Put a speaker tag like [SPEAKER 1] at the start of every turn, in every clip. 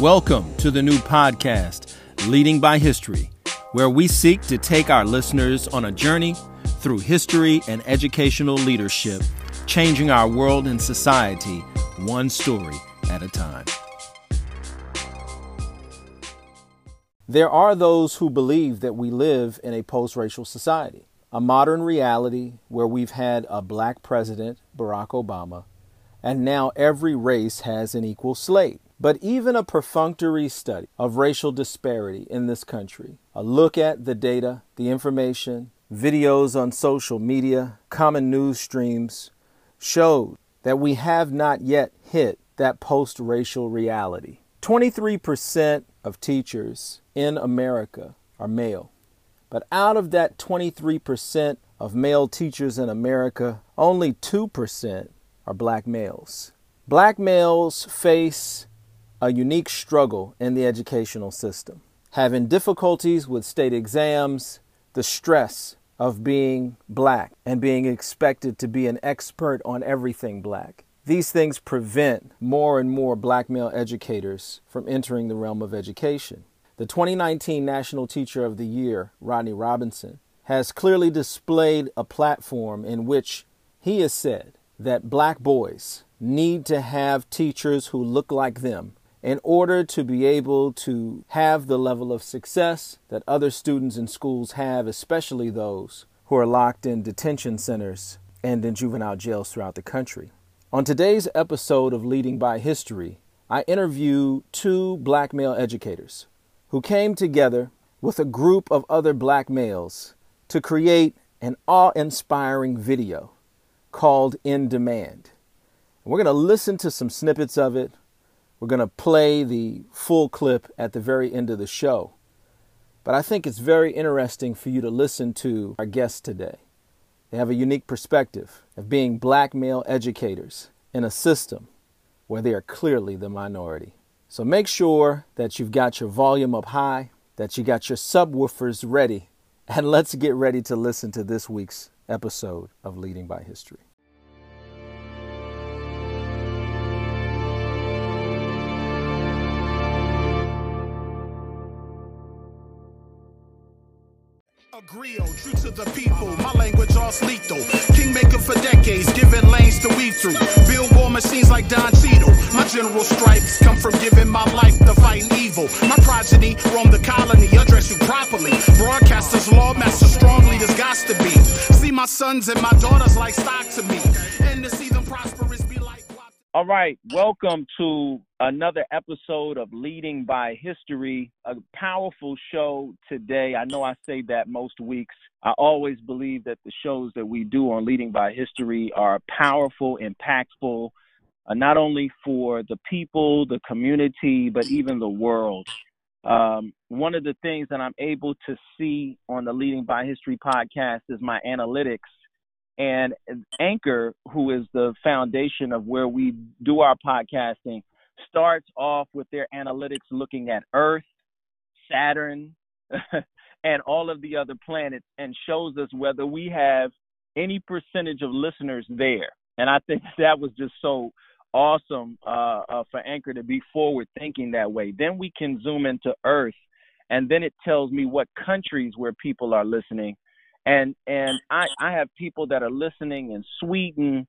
[SPEAKER 1] Welcome to the new podcast, Leading by History, where we seek to take our listeners on a journey through history and educational leadership, changing our world and society one story at a time. There are those who believe that we live in a post racial society, a modern reality where we've had a black president, Barack Obama, and now every race has an equal slate. But even a perfunctory study of racial disparity in this country, a look at the data, the information, videos on social media, common news streams, showed that we have not yet hit that post racial reality. 23% of teachers in America are male. But out of that 23% of male teachers in America, only 2% are black males. Black males face a unique struggle in the educational system, having difficulties with state exams, the stress of being black and being expected to be an expert on everything black. These things prevent more and more black male educators from entering the realm of education. The 2019 National Teacher of the Year, Rodney Robinson, has clearly displayed a platform in which he has said that black boys need to have teachers who look like them in order to be able to have the level of success that other students in schools have, especially those who are locked in detention centers and in juvenile jails throughout the country. On today's episode of Leading by History, I interview two black male educators who came together with a group of other black males to create an awe inspiring video called In Demand. We're going to listen to some snippets of it we're going to play the full clip at the very end of the show. But I think it's very interesting for you to listen to our guests today. They have a unique perspective of being black male educators in a system where they are clearly the minority. So make sure that you've got your volume up high, that you got your subwoofers ready, and let's get ready to listen to this week's episode of Leading by History.
[SPEAKER 2] True to the people, my language lethal. Kingmaker for decades, giving lanes to weave through. Build war machines like Don Cheadle. My general stripes come from giving my life to fighting evil. My progeny roam the colony, address you properly. Broadcasters, lawmasters, strong leaders, got to be. See my sons and my daughters like stock to me. And to see them prosperous be like.
[SPEAKER 1] All right, welcome to another episode of Leading by History, a powerful show today. I know I say that most weeks. I always believe that the shows that we do on Leading by History are powerful, impactful, uh, not only for the people, the community, but even the world. Um, one of the things that I'm able to see on the Leading by History podcast is my analytics and Anchor, who is the foundation of where we do our podcasting, starts off with their analytics looking at Earth, Saturn, and all of the other planets and shows us whether we have any percentage of listeners there. And I think that was just so awesome uh, uh, for Anchor to be forward thinking that way. Then we can zoom into Earth, and then it tells me what countries where people are listening and and I, I have people that are listening in Sweden,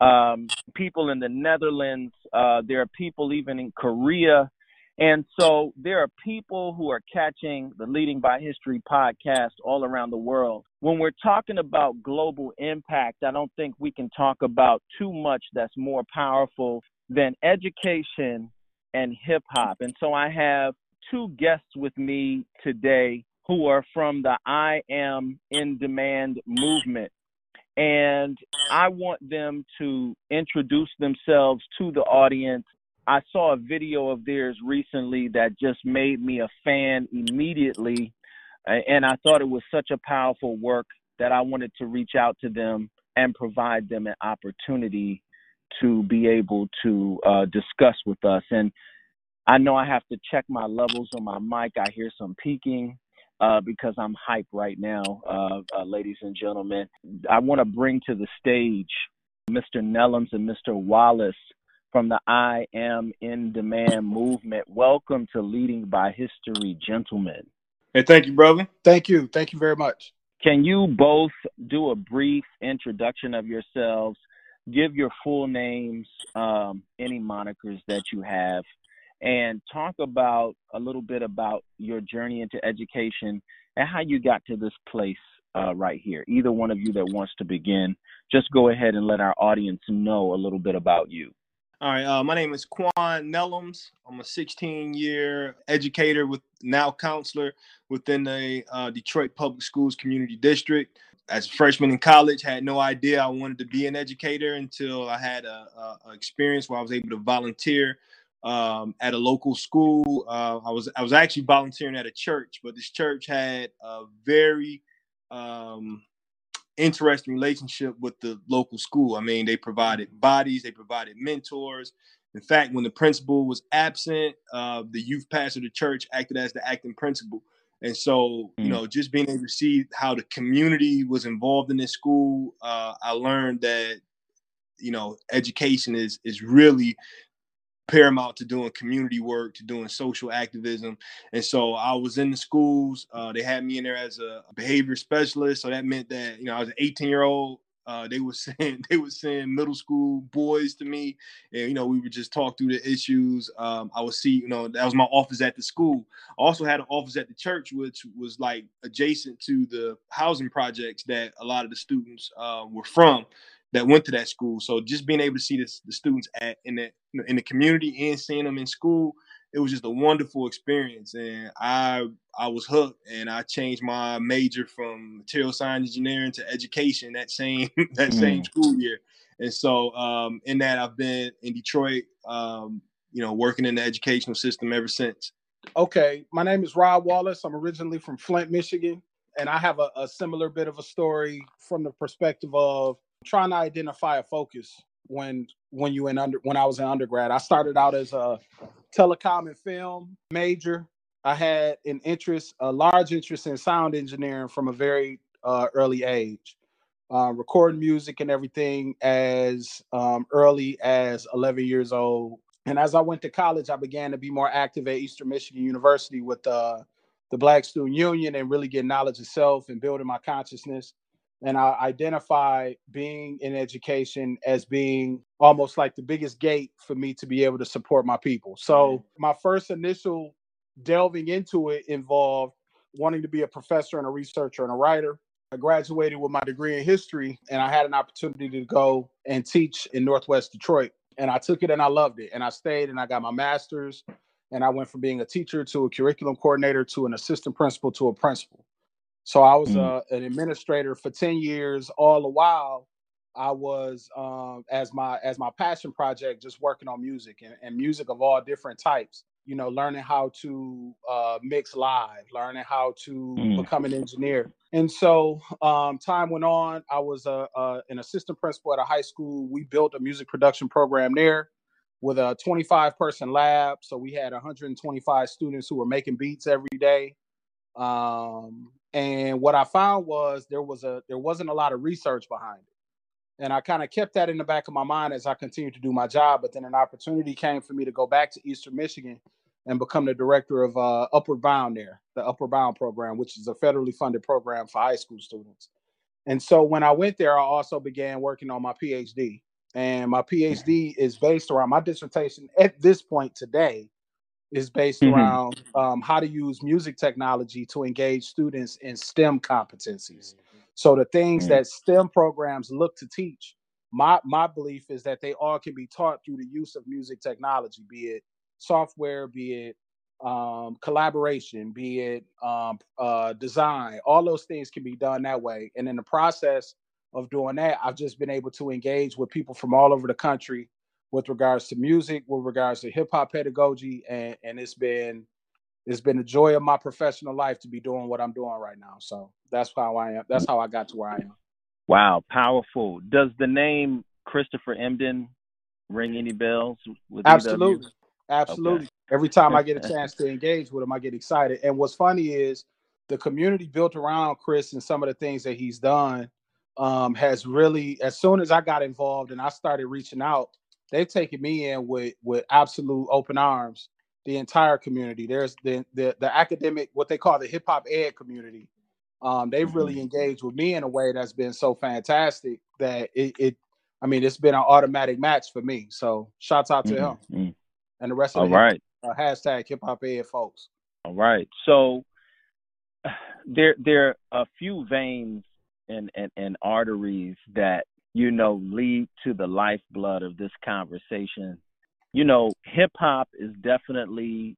[SPEAKER 1] um, people in the Netherlands. Uh, there are people even in Korea, and so there are people who are catching the Leading by History podcast all around the world. When we're talking about global impact, I don't think we can talk about too much that's more powerful than education and hip hop. And so I have two guests with me today who are from the I Am in Demand movement. And I want them to introduce themselves to the audience. I saw a video of theirs recently that just made me a fan immediately. And I thought it was such a powerful work that I wanted to reach out to them and provide them an opportunity to be able to uh, discuss with us. And I know I have to check my levels on my mic. I hear some peaking uh, because I'm hype right now, uh, uh, ladies and gentlemen. I want to bring to the stage Mr. Neloms and Mr. Wallace from the I Am in Demand movement. Welcome to Leading by History, gentlemen.
[SPEAKER 3] Hey, thank you, brother.
[SPEAKER 4] Thank you. Thank you very much.
[SPEAKER 1] Can you both do a brief introduction of yourselves? Give your full names, um, any monikers that you have, and talk about a little bit about your journey into education and how you got to this place uh, right here. Either one of you that wants to begin, just go ahead and let our audience know a little bit about you.
[SPEAKER 3] All right, uh, my name is Quan Neloms. I'm a 16 year educator with now counselor within the uh, Detroit Public Schools Community District. As a freshman in college, had no idea I wanted to be an educator until I had a, a, a experience where I was able to volunteer um, at a local school. Uh, I was I was actually volunteering at a church, but this church had a very um, interesting relationship with the local school. I mean, they provided bodies, they provided mentors. In fact, when the principal was absent, uh, the youth pastor of the church acted as the acting principal. And so, you hmm. know, just being able to see how the community was involved in this school, uh, I learned that, you know, education is is really paramount to doing community work, to doing social activism. And so I was in the schools. Uh, they had me in there as a behavior specialist. So that meant that, you know, I was an 18 year old. Uh, they were saying they were saying middle school boys to me, and you know we would just talk through the issues. Um, I would see, you know, that was my office at the school. I also had an office at the church, which was like adjacent to the housing projects that a lot of the students uh, were from that went to that school. So just being able to see this, the students at in the in the community and seeing them in school, it was just a wonderful experience. And I I was hooked, and I changed my major from material science engineering to education that same that mm. same school year. And so um, in that, I've been in Detroit, um, you know, working in the educational system ever since.
[SPEAKER 4] Okay, my name is Rob Wallace. I'm originally from Flint, Michigan, and I have a, a similar bit of a story from the perspective of trying to identify a focus when when you in under when I was in undergrad. I started out as a telecom and film major. I had an interest, a large interest in sound engineering from a very uh, early age. Uh, recording music and everything as um, early as 11 years old. And as I went to college, I began to be more active at Eastern Michigan University with uh, the Black Student Union and really get knowledge of self and building my consciousness and I identify being in education as being almost like the biggest gate for me to be able to support my people. So my first initial delving into it involved wanting to be a professor and a researcher and a writer. I graduated with my degree in history and I had an opportunity to go and teach in Northwest Detroit. And I took it and I loved it. And I stayed and I got my master's and I went from being a teacher to a curriculum coordinator to an assistant principal to a principal. So I was mm. uh, an administrator for 10 years. All the while, I was um, as my as my passion project, just working on music and, and music of all different types. You know, learning how to uh, mix live, learning how to mm. become an engineer. And so um, time went on. I was a, a, an assistant principal at a high school. We built a music production program there with a 25 person lab. So we had 125 students who were making beats every day. Um, and what I found was there was a there wasn't a lot of research behind it. And I kind of kept that in the back of my mind as I continued to do my job. But then an opportunity came for me to go back to Eastern Michigan and become the director of uh, Upward Bound there, the Upward Bound program, which is a federally funded program for high school students. And so when I went there, I also began working on my PhD. And my PhD is based around my dissertation at this point today is based mm-hmm. around um, how to use music technology to engage students in STEM competencies. So the things mm-hmm. that STEM programs look to teach, my my belief is that they all can be taught through the use of music technology, be it software, be it um, collaboration, be it um, uh, design. All those things can be done that way. And in the process of doing that, I've just been able to engage with people from all over the country with regards to music, with regards to hip hop pedagogy, and and it's been it's been a joy of my professional life to be doing what I'm doing right now. So that's how I am. That's how I got to where I am.
[SPEAKER 1] Wow, powerful. Does the name Christopher Emdin ring any bells?
[SPEAKER 4] Absolutely, absolutely. Okay. Every time I get a chance to engage with him, I get excited. And what's funny is the community built around Chris and some of the things that he's done um, has really, as soon as I got involved and I started reaching out they've taken me in with with absolute open arms. The entire community. There's the the, the academic, what they call the hip hop ed community. Um, they've really
[SPEAKER 5] Mhm.
[SPEAKER 4] engaged with me in a way that's been so fantastic that it, it I mean, it's been an automatic match for me. So shouts out to
[SPEAKER 5] Mhm,
[SPEAKER 4] him
[SPEAKER 5] mhm.
[SPEAKER 4] and the rest of
[SPEAKER 5] All
[SPEAKER 4] the
[SPEAKER 5] right.
[SPEAKER 4] uh, hashtag hip hop ed folks.
[SPEAKER 5] All right. So there there are a few veins and, and, and arteries that, you know, lead to the lifeblood of this conversation. You know, hip hop is definitely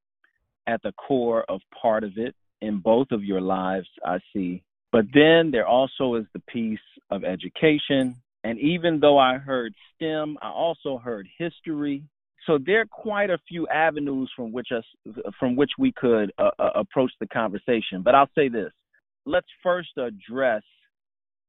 [SPEAKER 5] at the core of part of it in both of your lives, I see. But then there also is the piece of education. And even though I heard STEM, I also heard history. So there are quite a few avenues from which us from which we could uh, uh, approach the conversation. But I'll say this: let's first address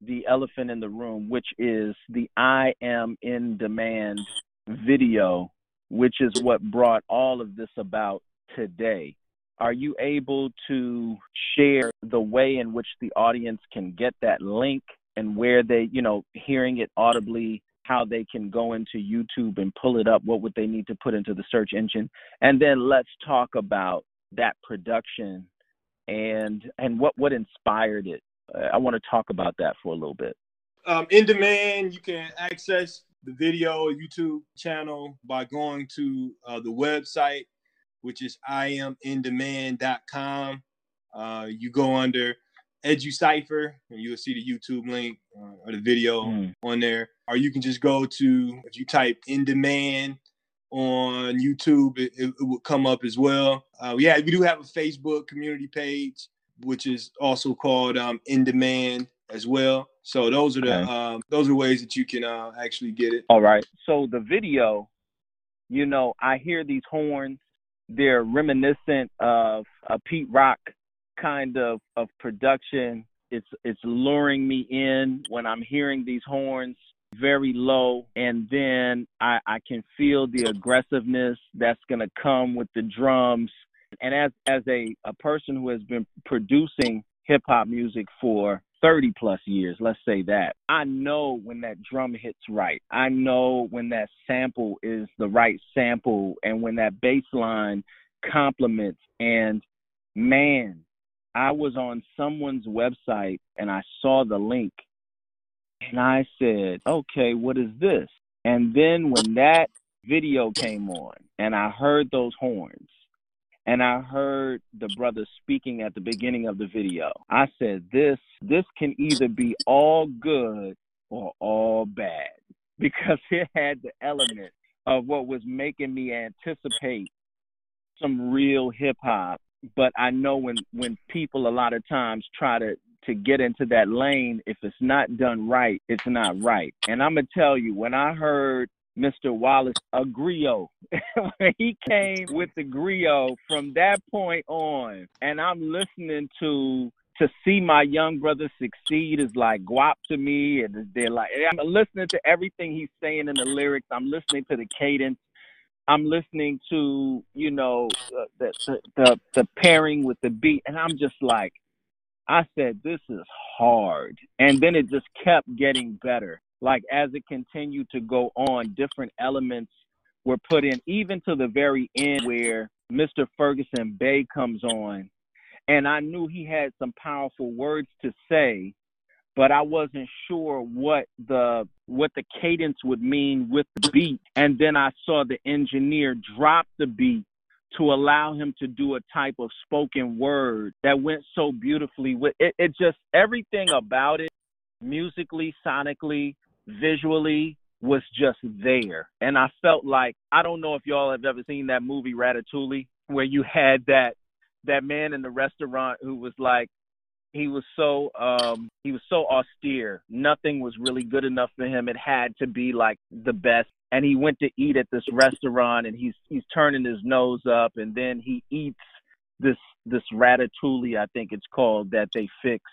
[SPEAKER 5] the elephant in the room, which is the "I am in demand" video, which is what brought all of this about today. Are you able to share the way in which the audience can get that link and where they, you know, hearing it audibly, how they can go into YouTube and pull it up? What would they need to put into the search engine? And then let's talk about that production and and what what inspired it. Uh, I want to talk about that for a little bit.
[SPEAKER 3] Um, in demand, you can access the video YouTube channel by going to uh, the website, which is iamindemand.com. Uh, you go under EduCipher, and you'll see the YouTube link uh, or the video
[SPEAKER 5] Mm.
[SPEAKER 3] on there. Or you can just go to if you type in demand on YouTube, it, it, it will come up as well. Uh, yeah, we do have a Facebook community page, which is also called um, In Demand as well. So those are the
[SPEAKER 5] Okay.
[SPEAKER 3] um, those are ways that you can uh, actually get it.
[SPEAKER 5] All right. So the video, you know, I hear these horns. They're reminiscent of a Pete Rock kind of of production. It's it's luring me in when I'm hearing these horns very low and then I, I can feel the aggressiveness that's gonna come with the drums. And as as a, a person who has been producing hip hop music for 30 plus years, let's say that. I know when that drum hits right. I know when that sample is the right sample and when that bass line complements. And man, I was on someone's website and I saw the link and I said, okay, what is this? And then when that video came on and I heard those horns, and I heard the brother speaking at the beginning of the video. I said, "This this can either be all good or all bad because it had the element of what was making me anticipate some real hip hop. But I know when when people a lot of times try to to get into that lane, if it's not done right, it's not right. And I'm gonna tell you, when I heard Mr. Wallace a griot. he came with the griot from that point on, and I'm listening to to see my young brother succeed is like guap to me, and they're like I'm listening to everything he's saying in the lyrics. I'm listening to the cadence. I'm listening to you know uh, the, the the the pairing with the beat, and I'm just like, I said this is hard, and then it just kept getting better like as it continued to go on, different elements were put in, even to the very end where Mr. Ferguson Bay comes on. And I knew he had some powerful words to say, but I wasn't sure what the what the cadence would mean with the beat. And then I saw the engineer drop the beat to allow him to do a type of spoken word that went so beautifully with it, it just everything about it musically, sonically, visually was just there. And I felt like I don't know if y'all have ever seen that movie Ratatouille where you had that that man in the restaurant who was like he was so um he was so austere. Nothing was really good enough for him. It had to be like the best. And he went to eat at this restaurant and he's he's turning his nose up and then he eats this this ratatouille I think it's called that they fix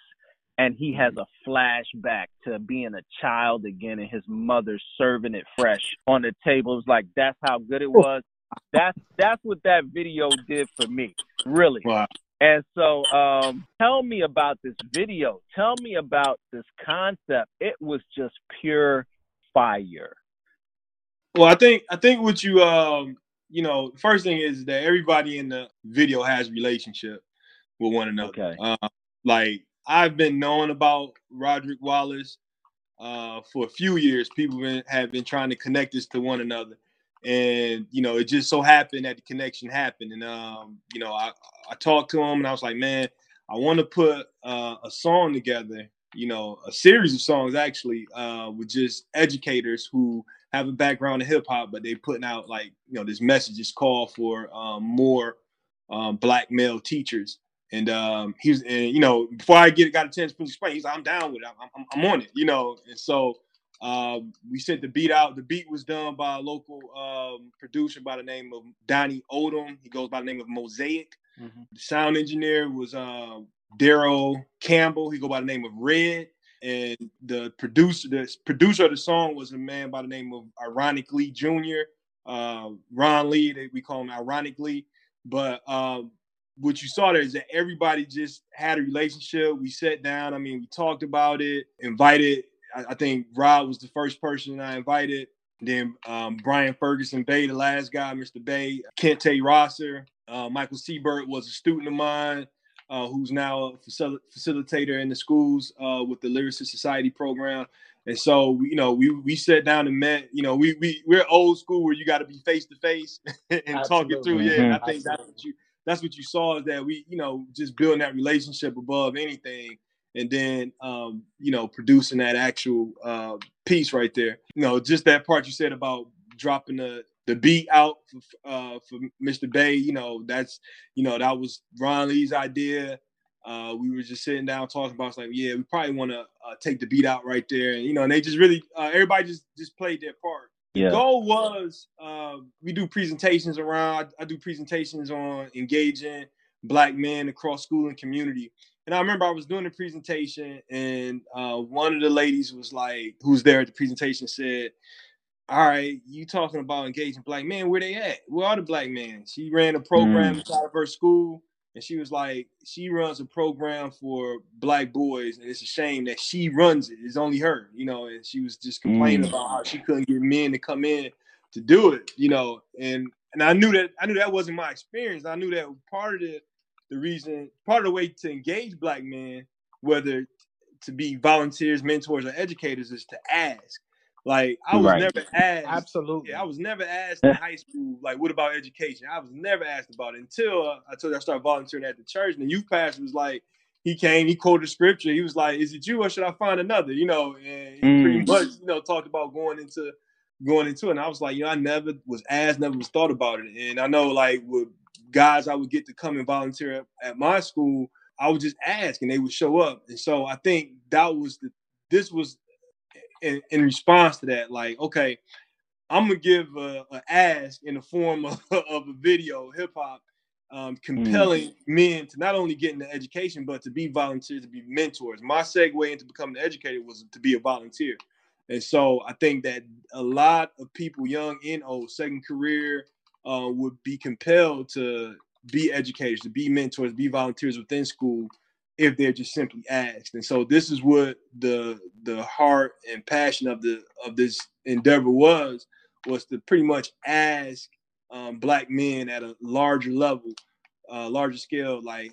[SPEAKER 5] and he has a flashback to being a child again and his mother serving it fresh on the table. It was like that's how good it was. That's that's what that video did for me, really.
[SPEAKER 3] Wow.
[SPEAKER 5] And so, um, tell me about this video. Tell me about this concept. It was just pure fire.
[SPEAKER 3] Well, I think I think what you um you know first thing is that everybody in the video has relationship with one another.
[SPEAKER 5] Okay.
[SPEAKER 3] Uh, like I've been knowing about Roderick Wallace uh, for a few years. People been, have been trying to connect us to one another, and you know it just so happened that the connection happened. And um, you know I I talked to him and I was like, man, I want to put uh, a song together. You know, a series of songs actually uh, with just educators who have a background in hip hop, but they putting out like you know this message is call for um, more um, black male teachers. And um, he was, and you know, before I get got a chance to explain, he's like, I'm down with it. I'm, I'm, I'm on it, you know. And so um, we sent the beat out. The beat was done by a local um, producer by the name of Donnie Odom. He goes by the name of Mosaic. Mm-hmm. The sound engineer was uh, Daryl Campbell. He go by the name of Red and the producer the producer of the song was a man by the name of Ironic Lee Jr. Uh, Ron Lee, they, we call him Ironic Lee. But um, what you saw there is that everybody just had a relationship. We sat down. I mean, we talked about it. Invited. I, I think Rob was the first person I invited. Then um, Brian Ferguson Bay, the last guy, Mr. Bay, Kente Rosser, uh, Michael Siebert was a student of mine uh, who's now a facil- facilitator in the schools uh, with the Lyricist Society program. And so, you know, we we sat down and met. You know, we we we're old school where you got to be face to face and talk it through. Yeah, mm-hmm. I think Absolutely. that's what you that's what you saw is that we, you know, just building that relationship above anything, and then, um, you know, producing that actual uh, piece right there. You know, just that part you said about dropping the the beat out for, uh, for Mr. Bay, you know, that's, you know, that was Ron Lee's idea. Uh, we were just sitting down talking about, like, yeah, we probably want to uh, take the beat out right there, and you know, and they just really, uh, everybody just just played their part. Yeah. The goal was uh, we do presentations around. I, I, do presentations on engaging Black men across school and community. And I remember I was doing a presentation, and uh, one of the ladies was like, who's there at the presentation, said, all right, you talking about engaging black men, where they at? Where are the black men? She ran a program mm. inside of her school, and she was like, she runs a program for black boys, and it's a shame that she runs it. It's only her, you know, and she was just complaining mm. about how she couldn't get men to come in to do it, you know, and and I knew that I knew that wasn't my experience. I knew that part of the the reason, part of the way to engage black men, whether to be volunteers, mentors, or educators, is to ask like I was right. never asked.
[SPEAKER 4] Absolutely.
[SPEAKER 3] Yeah, I was never asked in high school, like, what about education? I was never asked about it until uh, I told you I started volunteering at the church. And the youth pastor was like, he came, he quoted scripture. He was like, Is it you or should I find another? You know, and mm. pretty much, you know, talked about going into going into it. And I was like, you know, I never was asked, never was thought about it. And I know like with guys I would get to come and volunteer at, at my school, I would just ask and they would show up. And so I think that was the this was in, in response to that, like, okay, I'm gonna give a, a ask in the form of, of a video, hip hop, um, compelling mm. men to not only get into education but to be volunteers, to be mentors. My segue into becoming an educator was to be a volunteer, and so I think that a lot of people, young and old, second career, uh, would be compelled to be educators, to be mentors, be volunteers within school if they're just simply asked. And so this is what the the heart and passion of the of this endeavor was was to pretty much ask um, black men at a larger level, uh, larger scale, like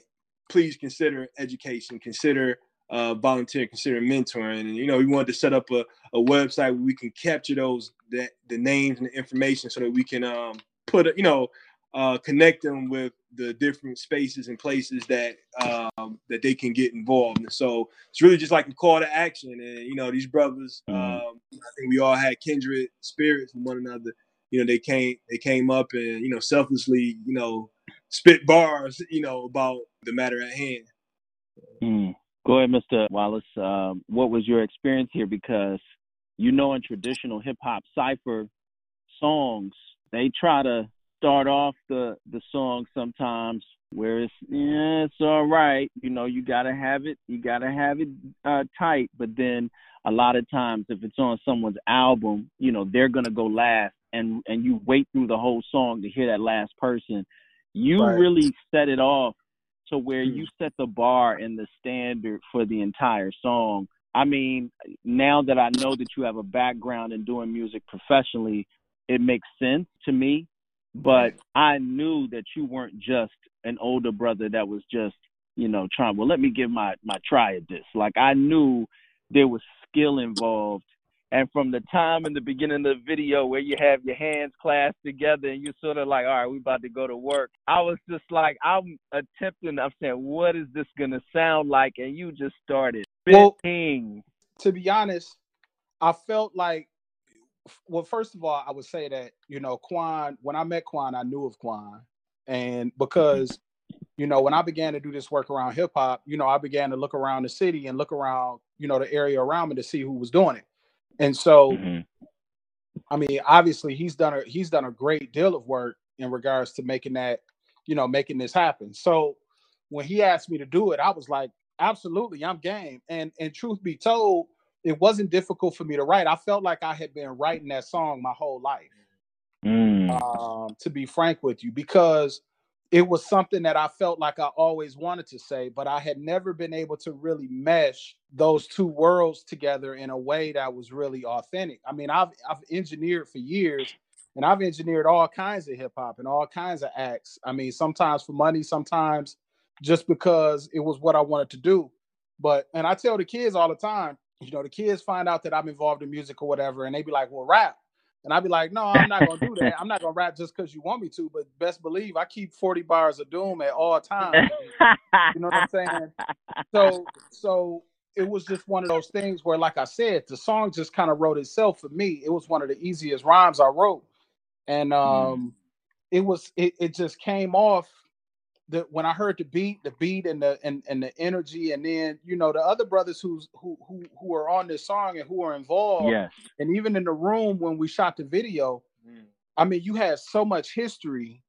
[SPEAKER 3] please consider education, consider uh, volunteering, consider mentoring. And you know, we wanted to set up a, a website where we can capture those that the names and the information so that we can um, put you know uh, connect them with the different spaces and places that um, that they can get involved. And so it's really just like a call to action. And you know, these brothers, mm-hmm. um, I think we all had kindred spirits from one another. You know, they came they came up and you know selflessly, you know, spit bars, you know, about the matter at hand.
[SPEAKER 5] Mm. Go ahead, Mr. Wallace. Um, what was your experience here? Because you know, in traditional hip hop cipher songs, they try to start off the the song sometimes where it's yeah it's all right you know you gotta have it you gotta have it uh tight but then a lot of times if it's on someone's album you know they're gonna go last and and you wait through the whole song to hear that last person you right. really set it off to where you hmm. set the bar and the standard for the entire song i mean now that i know that you have a background in doing music professionally it makes sense to me, but I knew that you weren't just an older brother that was just, you know, trying, well, let me give my, my try at this. Like I knew there was skill involved. And from the time in the beginning of the video where you have your hands clasped together and you're sort of like, all right, we about to go to work. I was just like, I'm attempting, I'm saying, what is this going to sound like? And you just started spitting.
[SPEAKER 4] Well, to be honest, I felt like well, first of all, I would say that you know Quan. When I met Quan, I knew of Quan, and because you know when I began to do this work around hip hop, you know I began to look around the city and look around you know the area around me to see who was doing it, and so mm-hmm. I mean obviously he's done a he's done a great deal of work in regards to making that you know making this happen. So when he asked me to do it, I was like, absolutely, I'm game. And and truth be told, it wasn't difficult for me to write. I felt like I had been writing that song my whole life. Mm. Um, to be frank with you, because it was something that I felt like I always wanted to say, but I had never been able to really mesh those two worlds together in a way that was really authentic. I mean, I've I've engineered for years and I've engineered all kinds of hip hop and all kinds of acts. I mean, sometimes for money, sometimes just because it was what I wanted to do. But and I tell the kids all the time, you know, the kids find out that I'm involved in music or whatever, and they be like, "Well, rap," and I'd be like, "No, I'm not gonna do that. I'm not gonna rap just because you want me to." But best believe I keep 40 bars of doom at all times. you know what I'm saying? So, so it was just one of those things where, like I said, the song just kind of wrote itself for me. It was one of the easiest rhymes I wrote, and mm. um, mm. it was it, it just came off the when I heard the beat, the beat and the and, and the energy, and then you know the other brothers who's who who who are on this song and who are involved,
[SPEAKER 5] yes.
[SPEAKER 4] and even in the room when we shot the video, mm. I mean, you had so much history,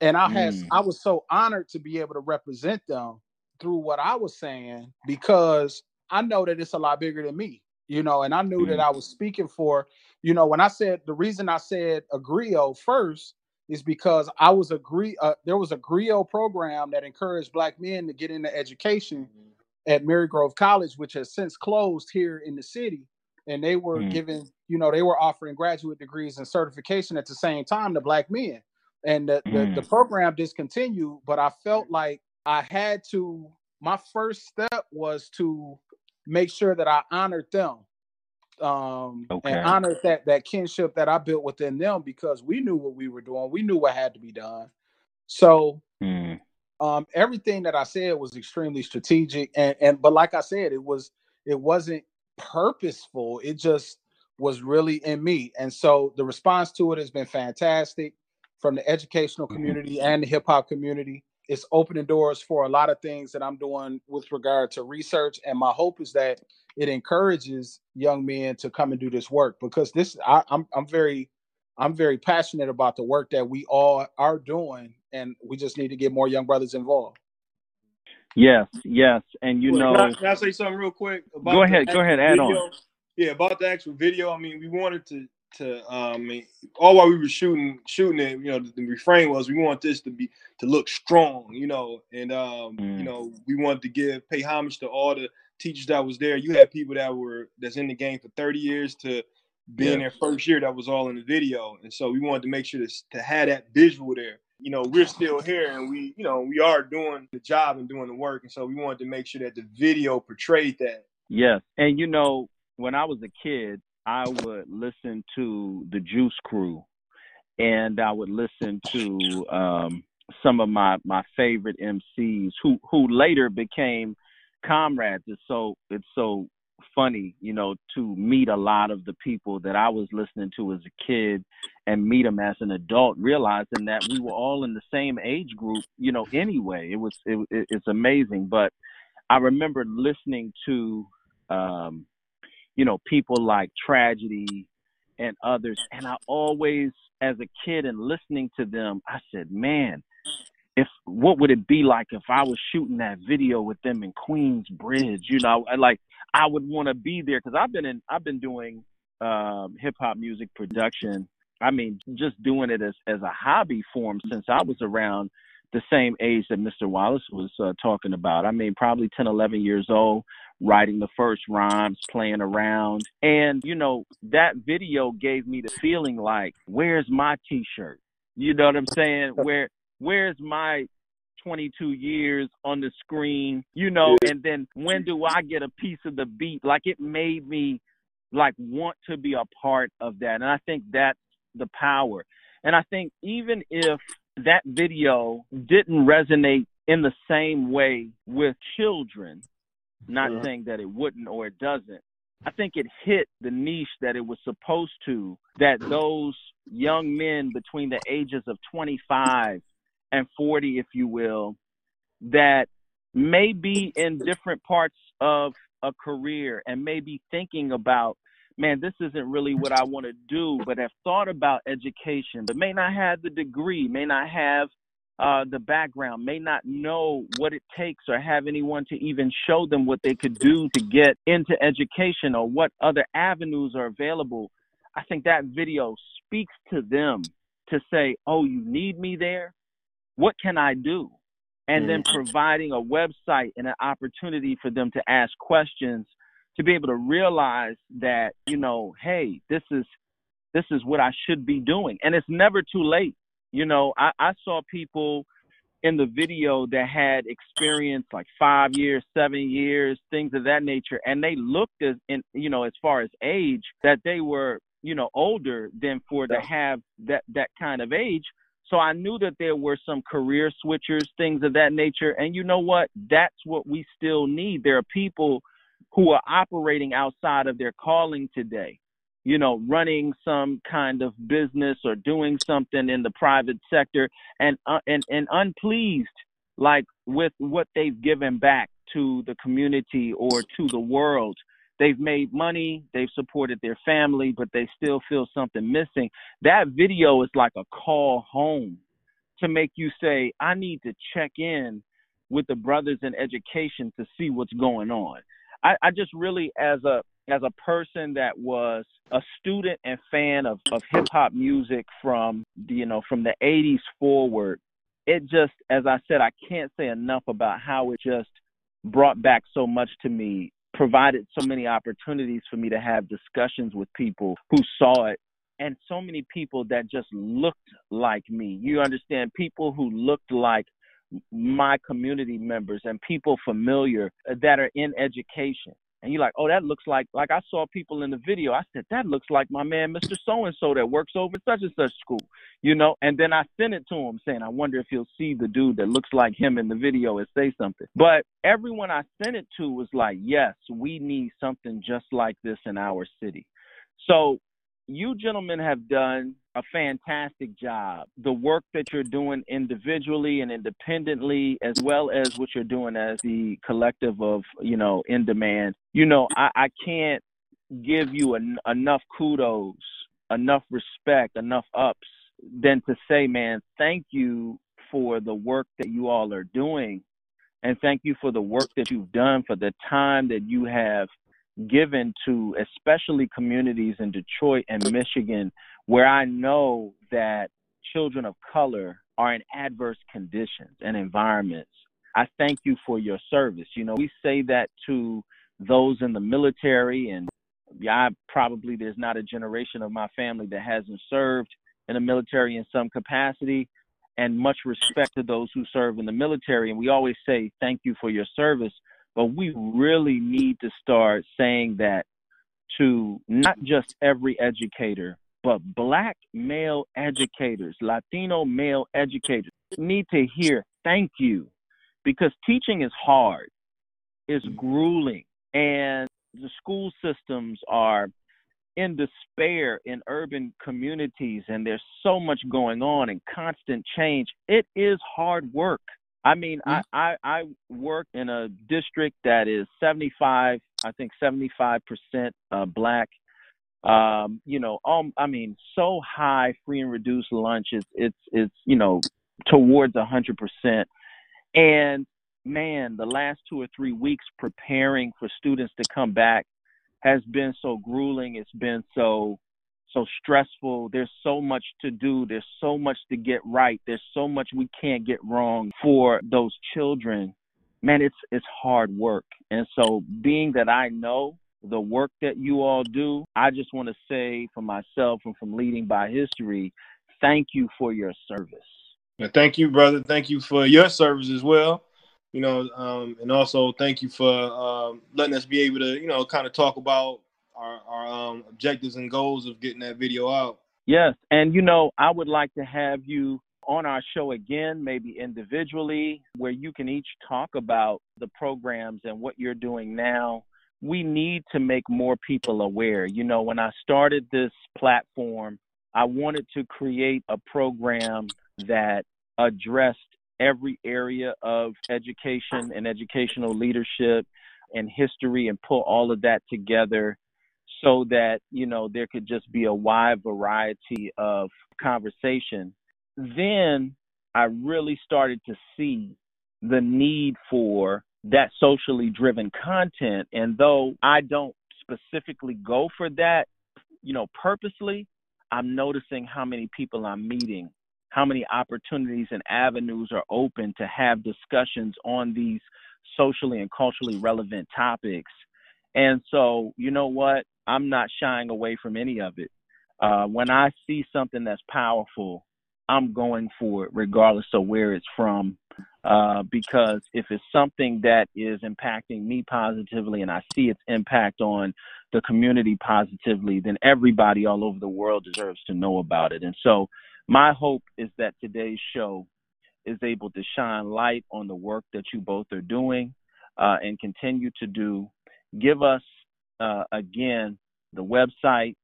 [SPEAKER 4] and I had mm. I was so honored to be able to represent them through what I was saying because I know that it's a lot bigger than me, you know, and I knew mm. that I was speaking for, you know, when I said the reason I said Agrio first is because I was agree. Uh, there was a GRIOT program that encouraged Black men to get into education mm-hmm. at Marygrove College, which has since closed here in the city. And they were mm-hmm. giving, you know, they were offering graduate degrees and certification at the same time to Black men. And the, mm-hmm. the, the program discontinued, but I felt like I had to. My first step was to make sure that I honored them um okay. and honored that that kinship that I built within them because we knew what we were doing. We knew what had to be done. So mm. um everything that I said was extremely strategic and and but like I said, it was it wasn't purposeful. It just was really in me. And so the response to it has been fantastic from the educational mm-hmm. community mm-hmm. and the hip hop community. It's opening doors for a lot of things that I'm doing with regard to research. And my hope is that it encourages young men to come and do this work because this I, I'm I'm very I'm very passionate about the work that we all are doing, and we just need to get more young brothers involved.
[SPEAKER 5] Yes, yes, and you know,
[SPEAKER 3] can I, can I, say something real quick?
[SPEAKER 5] go ahead, go ahead, add
[SPEAKER 3] video?
[SPEAKER 5] on.
[SPEAKER 3] Yeah, about the actual video. I mean, we wanted to to um all while we were shooting shooting it you know the, the, refrain was we want this to be to look strong you know and um mm. you know we wanted to give pay homage to all the teachers that was there. You had people that were that's in the game for 30 years to being yeah. their first year that was all in the video. And so we wanted to make sure to, to have that visual there. You know, we're still here and we, you know, we are doing the job and doing the work. And so we wanted to make sure that the video portrayed that.
[SPEAKER 5] Yes. And you know, when I was a kid, I would listen to the Juice Crew and I would listen to um, some of my my favorite MCs who who later became comrades. It's so it's so funny, you know, to meet a lot of the people that I was listening to as a kid and meet them as an adult, realizing that we were all in the same age group, you know, anyway. It was it, it's amazing, but I remember listening to um you know, people like Tragedy and others and I always as a kid and listening to them, I said, "Man, if what would it be like if I was shooting that video with them in Queens Bridge? You know, like I would want to be there because I've been in I've been doing um, hip hop music production. I mean, just doing it as as a hobby form since I was around the same age that Mr. Wallace was uh, talking about. I mean, probably 10, 11 years old, writing the first rhymes, playing around. And, you know, that video gave me the feeling like, where's my t shirt? You know what I'm saying? Where where's my 22 years on the screen, you know, and then when do I get a piece of the beat? Like it made me like want to be a part of that. And I think that's the power. And I think even if that video didn't resonate in the same way with children, not mm-hmm. saying that it wouldn't or it doesn't, I think it hit the niche that it was supposed to, that those young men between the ages of 25 and 40, if you will, that may be in different parts of a career and may be thinking about, man, this isn't really what I want to do, but have thought about education, but may not have the degree, may not have uh, the background, may not know what it takes or have anyone to even show them what they could do to get into education or what other avenues are available. I think that video speaks to them to say, oh, you need me there? What can I do? And then mm-hmm. providing a website and an opportunity for them to ask questions to be able to realize that, you know, hey, this is this is what I should be doing. And it's never too late. You know, I, I saw people in the video that had experience like five years, seven years, things of that nature, and they looked as in you know, as far as age, that they were, you know, older than for to have that that kind of age. So I knew that there were some career switchers, things of that nature. And you know what? That's what we still need. There are people who are operating outside of their calling today, you know, running some kind of business or doing something in the private sector and uh, and and unpleased like with what they've given back to the community or to the world they've made money, they've supported their family, but they still feel something missing. That video is like a call home to make you say, I need to check in with the brothers in education to see what's going on. I, I just really as a as a person that was a student and fan of, of hip hop music from you know from the 80s forward, it just as I said I can't say enough about how it just brought back so much to me provided so many opportunities for me to have discussions with people who saw it and so many people that just looked like me. You understand? People who looked like my community members and people familiar that are in education and you're like, oh, that looks like like I saw people in the video. I said that looks like my man, Mr. So and So, that works over such and such school, you know. And then I sent it to him saying, I wonder if he'll see the dude that looks like him in the video and say something. But everyone I sent it to was like, yes, we need something just like this in our city. So you gentlemen have done a fantastic job. The work that you're doing individually and independently, as well as what you're doing as the collective of, you know, in demand. You know, I, I can't give you en- enough kudos, enough respect, enough ups than to say, man, thank you for the work that you all are doing. And thank you for the work that you've done, for the time that you have given to especially communities in Detroit and Michigan where I know that children of color are in adverse conditions and environments. I thank you for your service. You know, we say that to those in the military and I probably there's not a generation of my family that hasn't served in the military in some capacity and much respect to those who serve in the military and we always say thank you for your service but we really need to start saying that to not just every educator, but black male educators, Latino male educators need to hear thank you because teaching is hard, it's grueling, and the school systems are in despair in urban communities, and there's so much going on and constant change. It is hard work. I mean, mm-hmm. I, I I work in a district that is 75, I think 75 percent uh, black. Um, you know, um, I mean, so high free and reduced lunch. It's it's it's you know towards a hundred percent. And man, the last two or three weeks preparing for students to come back has been so grueling. It's been so so stressful. There's so much to do. There's so much to get right. There's so much we can't get wrong for those children. Man, it's it's hard work. And so being that I know the work that you all do, I just want to say for myself and from leading by history, thank you for your service.
[SPEAKER 3] thank you, brother. Thank you for your service as well. You know, um, and also thank you for um, letting us be able to, you know, kind of talk about our, our um, objectives and goals of getting that video out.
[SPEAKER 5] Yes, and you know, I would like to have you on our show again, maybe individually, where you can each talk about the programs and what you're doing now. We need to make more people aware. You know, when I started this platform, I wanted to create a program that addressed every area of education and educational leadership and history and pull all of that together so that you know there could just be a wide variety of conversation then i really started to see the need for that socially driven content and though i don't specifically go for that you know purposely i'm noticing how many people i'm meeting how many opportunities and avenues are open to have discussions on these socially and culturally relevant topics and so, you know what? I'm not shying away from any of it. Uh, when I see something that's powerful, I'm going for it, regardless of where it's from. Uh, because if it's something that is impacting me positively and I see its impact on the community positively, then everybody all over the world deserves to know about it. And so, my hope is that today's show is able to shine light on the work that you both are doing uh, and continue to do give us uh, again the website,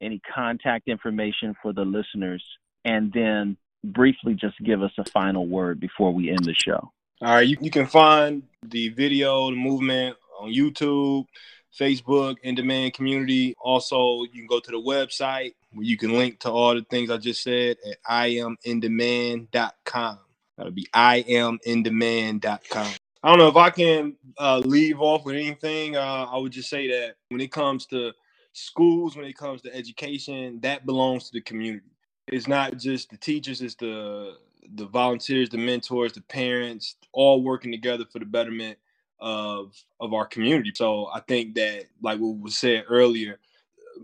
[SPEAKER 5] any contact information for the listeners, and then briefly just give us a final word before we end the show.
[SPEAKER 3] All right, you, you can find the video, the movement on YouTube, Facebook, in demand community. Also, you can go to the website where you can link to all the things I just said at iamindemand.com. That'll be iamindemand.com. I don't know if I can uh, leave off with anything. Uh, I would just say that when it comes to schools, when it comes to education, that belongs to the community. It's not just the teachers; it's the the volunteers, the mentors, the parents, all working together for the betterment of of our community. So I think that, like what was said earlier,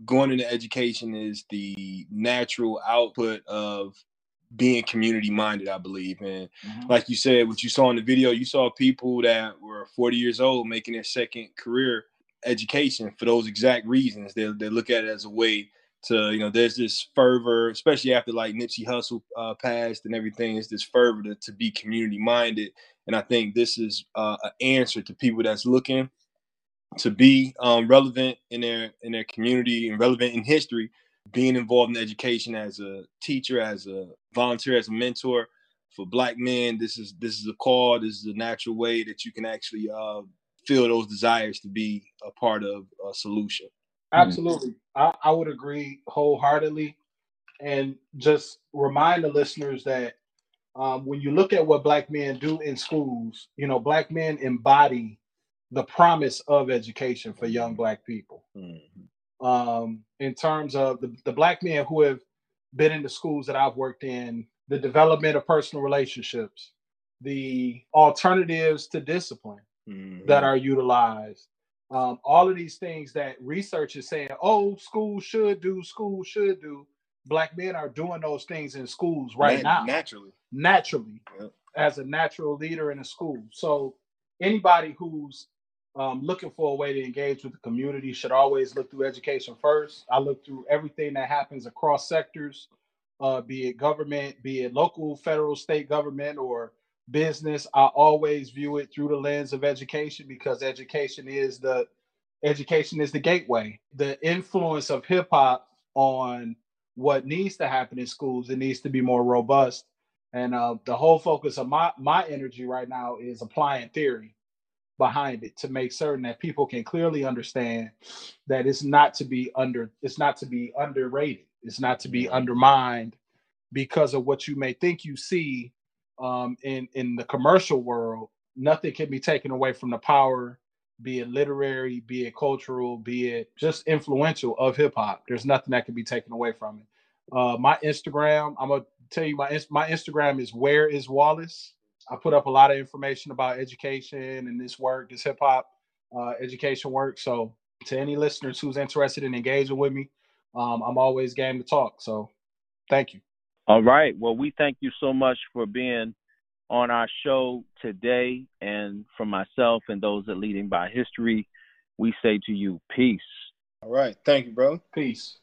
[SPEAKER 3] going into education is the natural output of being community minded, I believe. And mm-hmm. like you said, what you saw in the video, you saw people that were 40 years old making their second career education for those exact reasons. They, they look at it as a way to, you know, there's this fervor, especially after like Nipsey Hussle uh, passed and everything, is this fervor to, to, be community minded. And I think this is uh, an answer to people that's looking to be um, relevant in their in their community and relevant in history being involved in education as a teacher, as a volunteer, as a mentor for black men, this is this is a call. This is a natural way that you can actually uh, feel those desires to be a part of a solution.
[SPEAKER 4] Absolutely, I, I would agree wholeheartedly, and just remind the listeners that um, when you look at what black men do in schools, you know, black men embody the promise of education for young black people. Mm-hmm um, in terms of the, the black men who have been in the schools that I've worked in, the development of personal relationships, the alternatives to discipline mm-hmm. that are utilized. Um, all of these things that research is saying, oh, school should do, school should do. Black men are doing those things in schools right now.
[SPEAKER 3] Naturally.
[SPEAKER 4] Naturally. Yep. As a natural leader in a school. So anybody who's um, looking for a way to engage with the community should always look through education first. I look through everything that happens across sectors, uh, be it government, be it local, federal, state government, or business. I always view it through the lens of education because education is the education is the gateway. The influence of hip hop on what needs to happen in schools, it needs to be more robust. And uh, the whole focus of my my energy right now is applying theory behind it to make certain that people can clearly understand that it's not to be under it's not to be underrated it's not to be undermined because of what you may think you see um, in in the commercial world nothing can be taken away from the power be it literary, be it cultural, be it just influential of hip hop. There's nothing that can be taken away from it. Uh, my Instagram, I'm gonna tell you my my Instagram is where is Wallace. I put up a lot of information about education and this work, this hip hop uh, education work. So to any listeners who's interested in engaging with me, um, I'm always game to talk. So thank you.
[SPEAKER 5] All right. Well, we thank you so much for being on our show today. And for myself and those that leading by history, we say to you, peace.
[SPEAKER 6] All right. Thank you, bro.
[SPEAKER 4] Peace.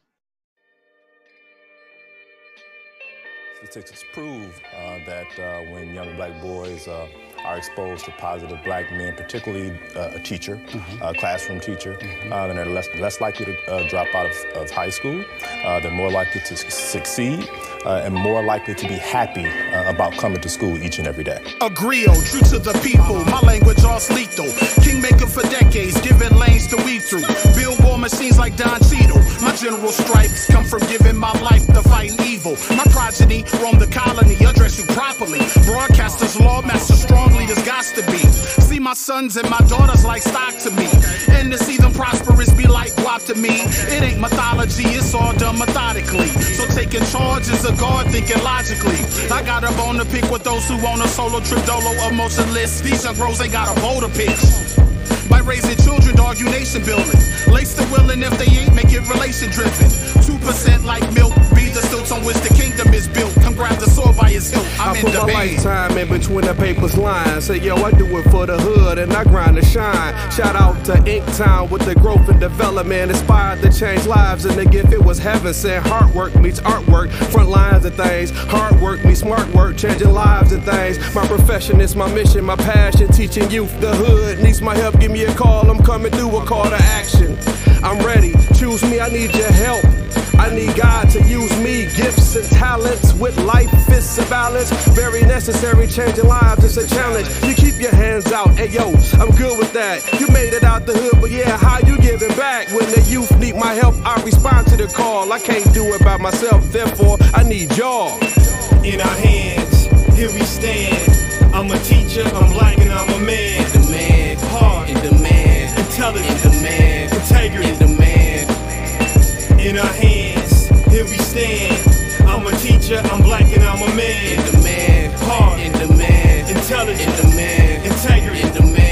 [SPEAKER 7] Statistics prove uh, that uh, when young black boys uh, are exposed to positive black men, particularly uh, a teacher, mm-hmm. a classroom teacher, mm-hmm. uh, then they're less, less likely to uh, drop out of, of high school. Uh, they're more likely to succeed uh, and more likely to be happy uh, about coming to school each and every day.
[SPEAKER 2] A GRIOT, true to the people, my language all lethal. Kingmaker for decades, giving lanes to weave through. Build war machines like Don Cheadle. My general stripes come from giving my life to fighting evil. My progeny roam the colony, address you properly. Broadcasters, lawmasters, strong leaders, got to be. See my sons and my daughters like stock to me. And to see them prosperous be like guap to me. It ain't mythology, it's all done methodically. So taking charge is a guard thinking logically. I got a bone to pick with those who want a solo trip, dolo emotionless. These young bros ain't got a to pitch. By raising children, dog, you nation building.
[SPEAKER 8] I put my lifetime in between the papers lines. Say, yo, I do it for the hood and I grind to shine. Shout out to Ink Inktown with the growth and development. Inspired to change lives and the gift it was heaven sent. Hard work meets artwork, front lines and things. Hard work meets smart work, changing lives and things. My profession is my mission, my passion, teaching youth. The hood needs my help, give me a call. I'm coming through a call to action. I'm ready, choose me, I need your help. I need God to use me, gifts and talents with life, fists and balance. Very necessary, changing lives, it's a challenge. You keep your hands out, hey yo, I'm good with that. You made it out the hood, but yeah, how you giving back? When the youth need my help, I respond to the call. I can't do it by myself, therefore, I need y'all.
[SPEAKER 3] in our hands. Here we stand. I'm a teacher, I'm black, and I'm a man.
[SPEAKER 9] In demand,
[SPEAKER 3] Hard,
[SPEAKER 9] in demand,
[SPEAKER 3] intelligent,
[SPEAKER 9] in demand,
[SPEAKER 3] integrity.
[SPEAKER 9] in demand.
[SPEAKER 3] In our hands, here we stand. I'm a teacher, I'm black, and I'm a
[SPEAKER 9] In
[SPEAKER 3] man.
[SPEAKER 9] demand,
[SPEAKER 3] Hard,
[SPEAKER 9] in demand,
[SPEAKER 3] intelligent,
[SPEAKER 9] in demand,
[SPEAKER 3] integrity.
[SPEAKER 9] in demand.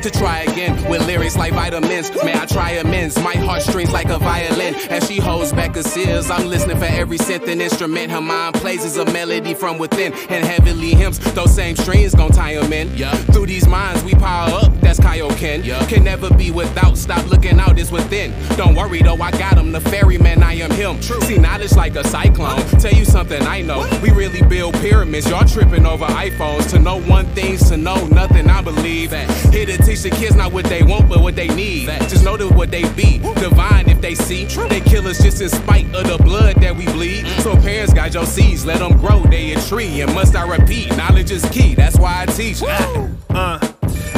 [SPEAKER 9] To try again with lyrics like vitamins. May I try amends? My heartstrings like a violin. As she holds back her seals, I'm listening for every synth and instrument. Her mind plays as a melody from within. And heavenly hymns, those same strings gon' tie 'em in. Yeah. Through these minds, we power up. That's Kaioken. Yeah. Can never be without. Stop looking out, it's within. Don't worry though, I got him. The ferryman, I am him. True. See, knowledge like a cyclone. Tell you something I know. We really build pyramids. Y'all tripping over iPhones. To know one thing's to know nothing, I believe. Here to teach the kids not what they want, but what they need. Just know that what they be. Divine if they see. They kill us just in spite of the blood that we bleed. So parents got your seeds, let them grow. They a tree. And must I repeat, knowledge is key. That's why I teach.
[SPEAKER 3] Uh,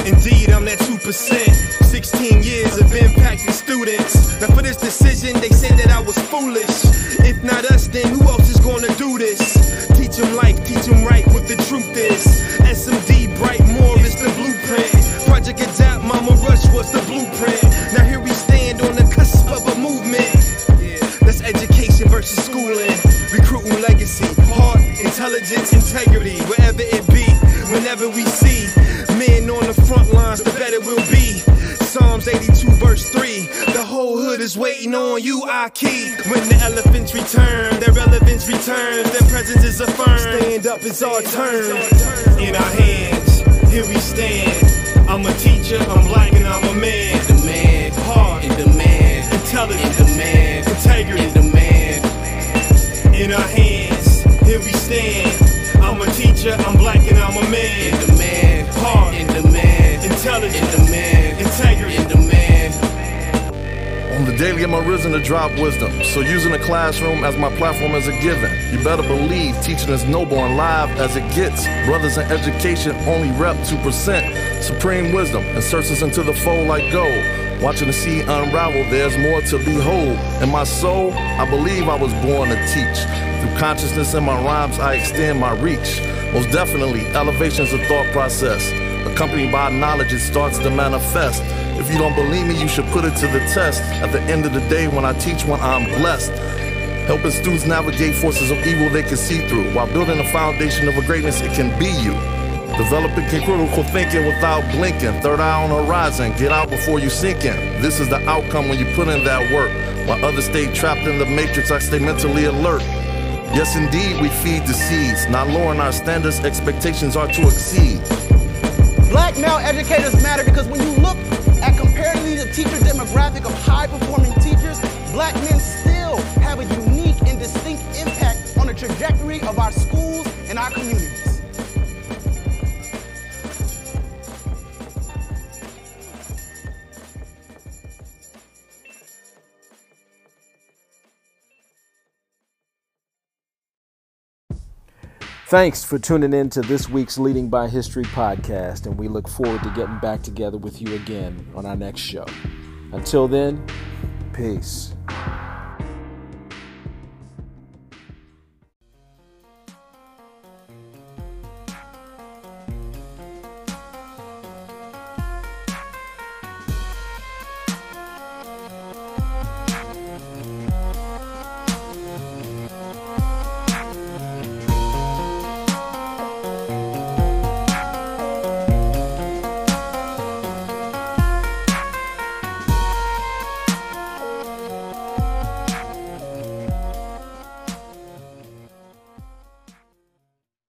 [SPEAKER 3] indeed, I'm that 2%. 16 years of impacting students. Now, for this decision, they said that I was foolish. If not us, then who else is gonna do this? Teach them life, teach them right what the truth is. SMD, Bright More is the blueprint. Project Adapt, Mama Rush was the blueprint. Now, here we stand on the cusp of a movement. That's education versus schooling. Recruiting legacy, heart, intelligence, integrity, wherever it be, whenever we see men on the front lines, the better we'll be. Psalms 82, verse 3. The whole hood is waiting on you, I keep. When the elephants return, their relevance returns, their presence is affirmed. Stand up, it's our turn. In our hands, here we stand. I'm a teacher, I'm black, and I'm a man.
[SPEAKER 9] Demand,
[SPEAKER 3] Hard,
[SPEAKER 9] in demand,
[SPEAKER 3] intelligent,
[SPEAKER 9] in demand,
[SPEAKER 3] integrity.
[SPEAKER 9] in demand.
[SPEAKER 3] in our hands. Here we stand. I'm a teacher, I'm black, and I'm a
[SPEAKER 9] In
[SPEAKER 3] man.
[SPEAKER 9] demand,
[SPEAKER 3] Hard,
[SPEAKER 9] in demand,
[SPEAKER 3] intelligent,
[SPEAKER 9] in demand,
[SPEAKER 3] integrity.
[SPEAKER 9] in demand.
[SPEAKER 7] On the daily, I'm arisen to drop wisdom. So using the classroom as my platform is a given. You better believe teaching is noble and live as it gets. Brothers in education only rep 2%. Supreme wisdom inserts us into the fold like gold. Watching the sea unravel, there's more to behold. In my soul, I believe I was born to teach. Through consciousness in my rhymes, I extend my reach. Most definitely, elevation's a thought process. Accompanied by knowledge, it starts to manifest. If you don't believe me, you should put it to the test. At the end of the day, when I teach when I'm blessed. Helping students navigate forces of evil they can see through, while building a foundation of a greatness it can be you. Developing critical thinking without blinking. Third eye on the horizon. Get out before you sink in. This is the outcome when you put in that work. While others stay trapped in the matrix, I stay mentally alert. Yes, indeed, we feed the seeds. Not lowering our standards, expectations are to exceed.
[SPEAKER 10] Black male educators matter because when you look at comparatively the teacher demographic of high performing teachers, black men still have a unique and distinct impact on the trajectory of our schools and our communities.
[SPEAKER 1] Thanks for tuning in to this week's Leading by History podcast, and we look forward to getting back together with you again on our next show. Until then, peace.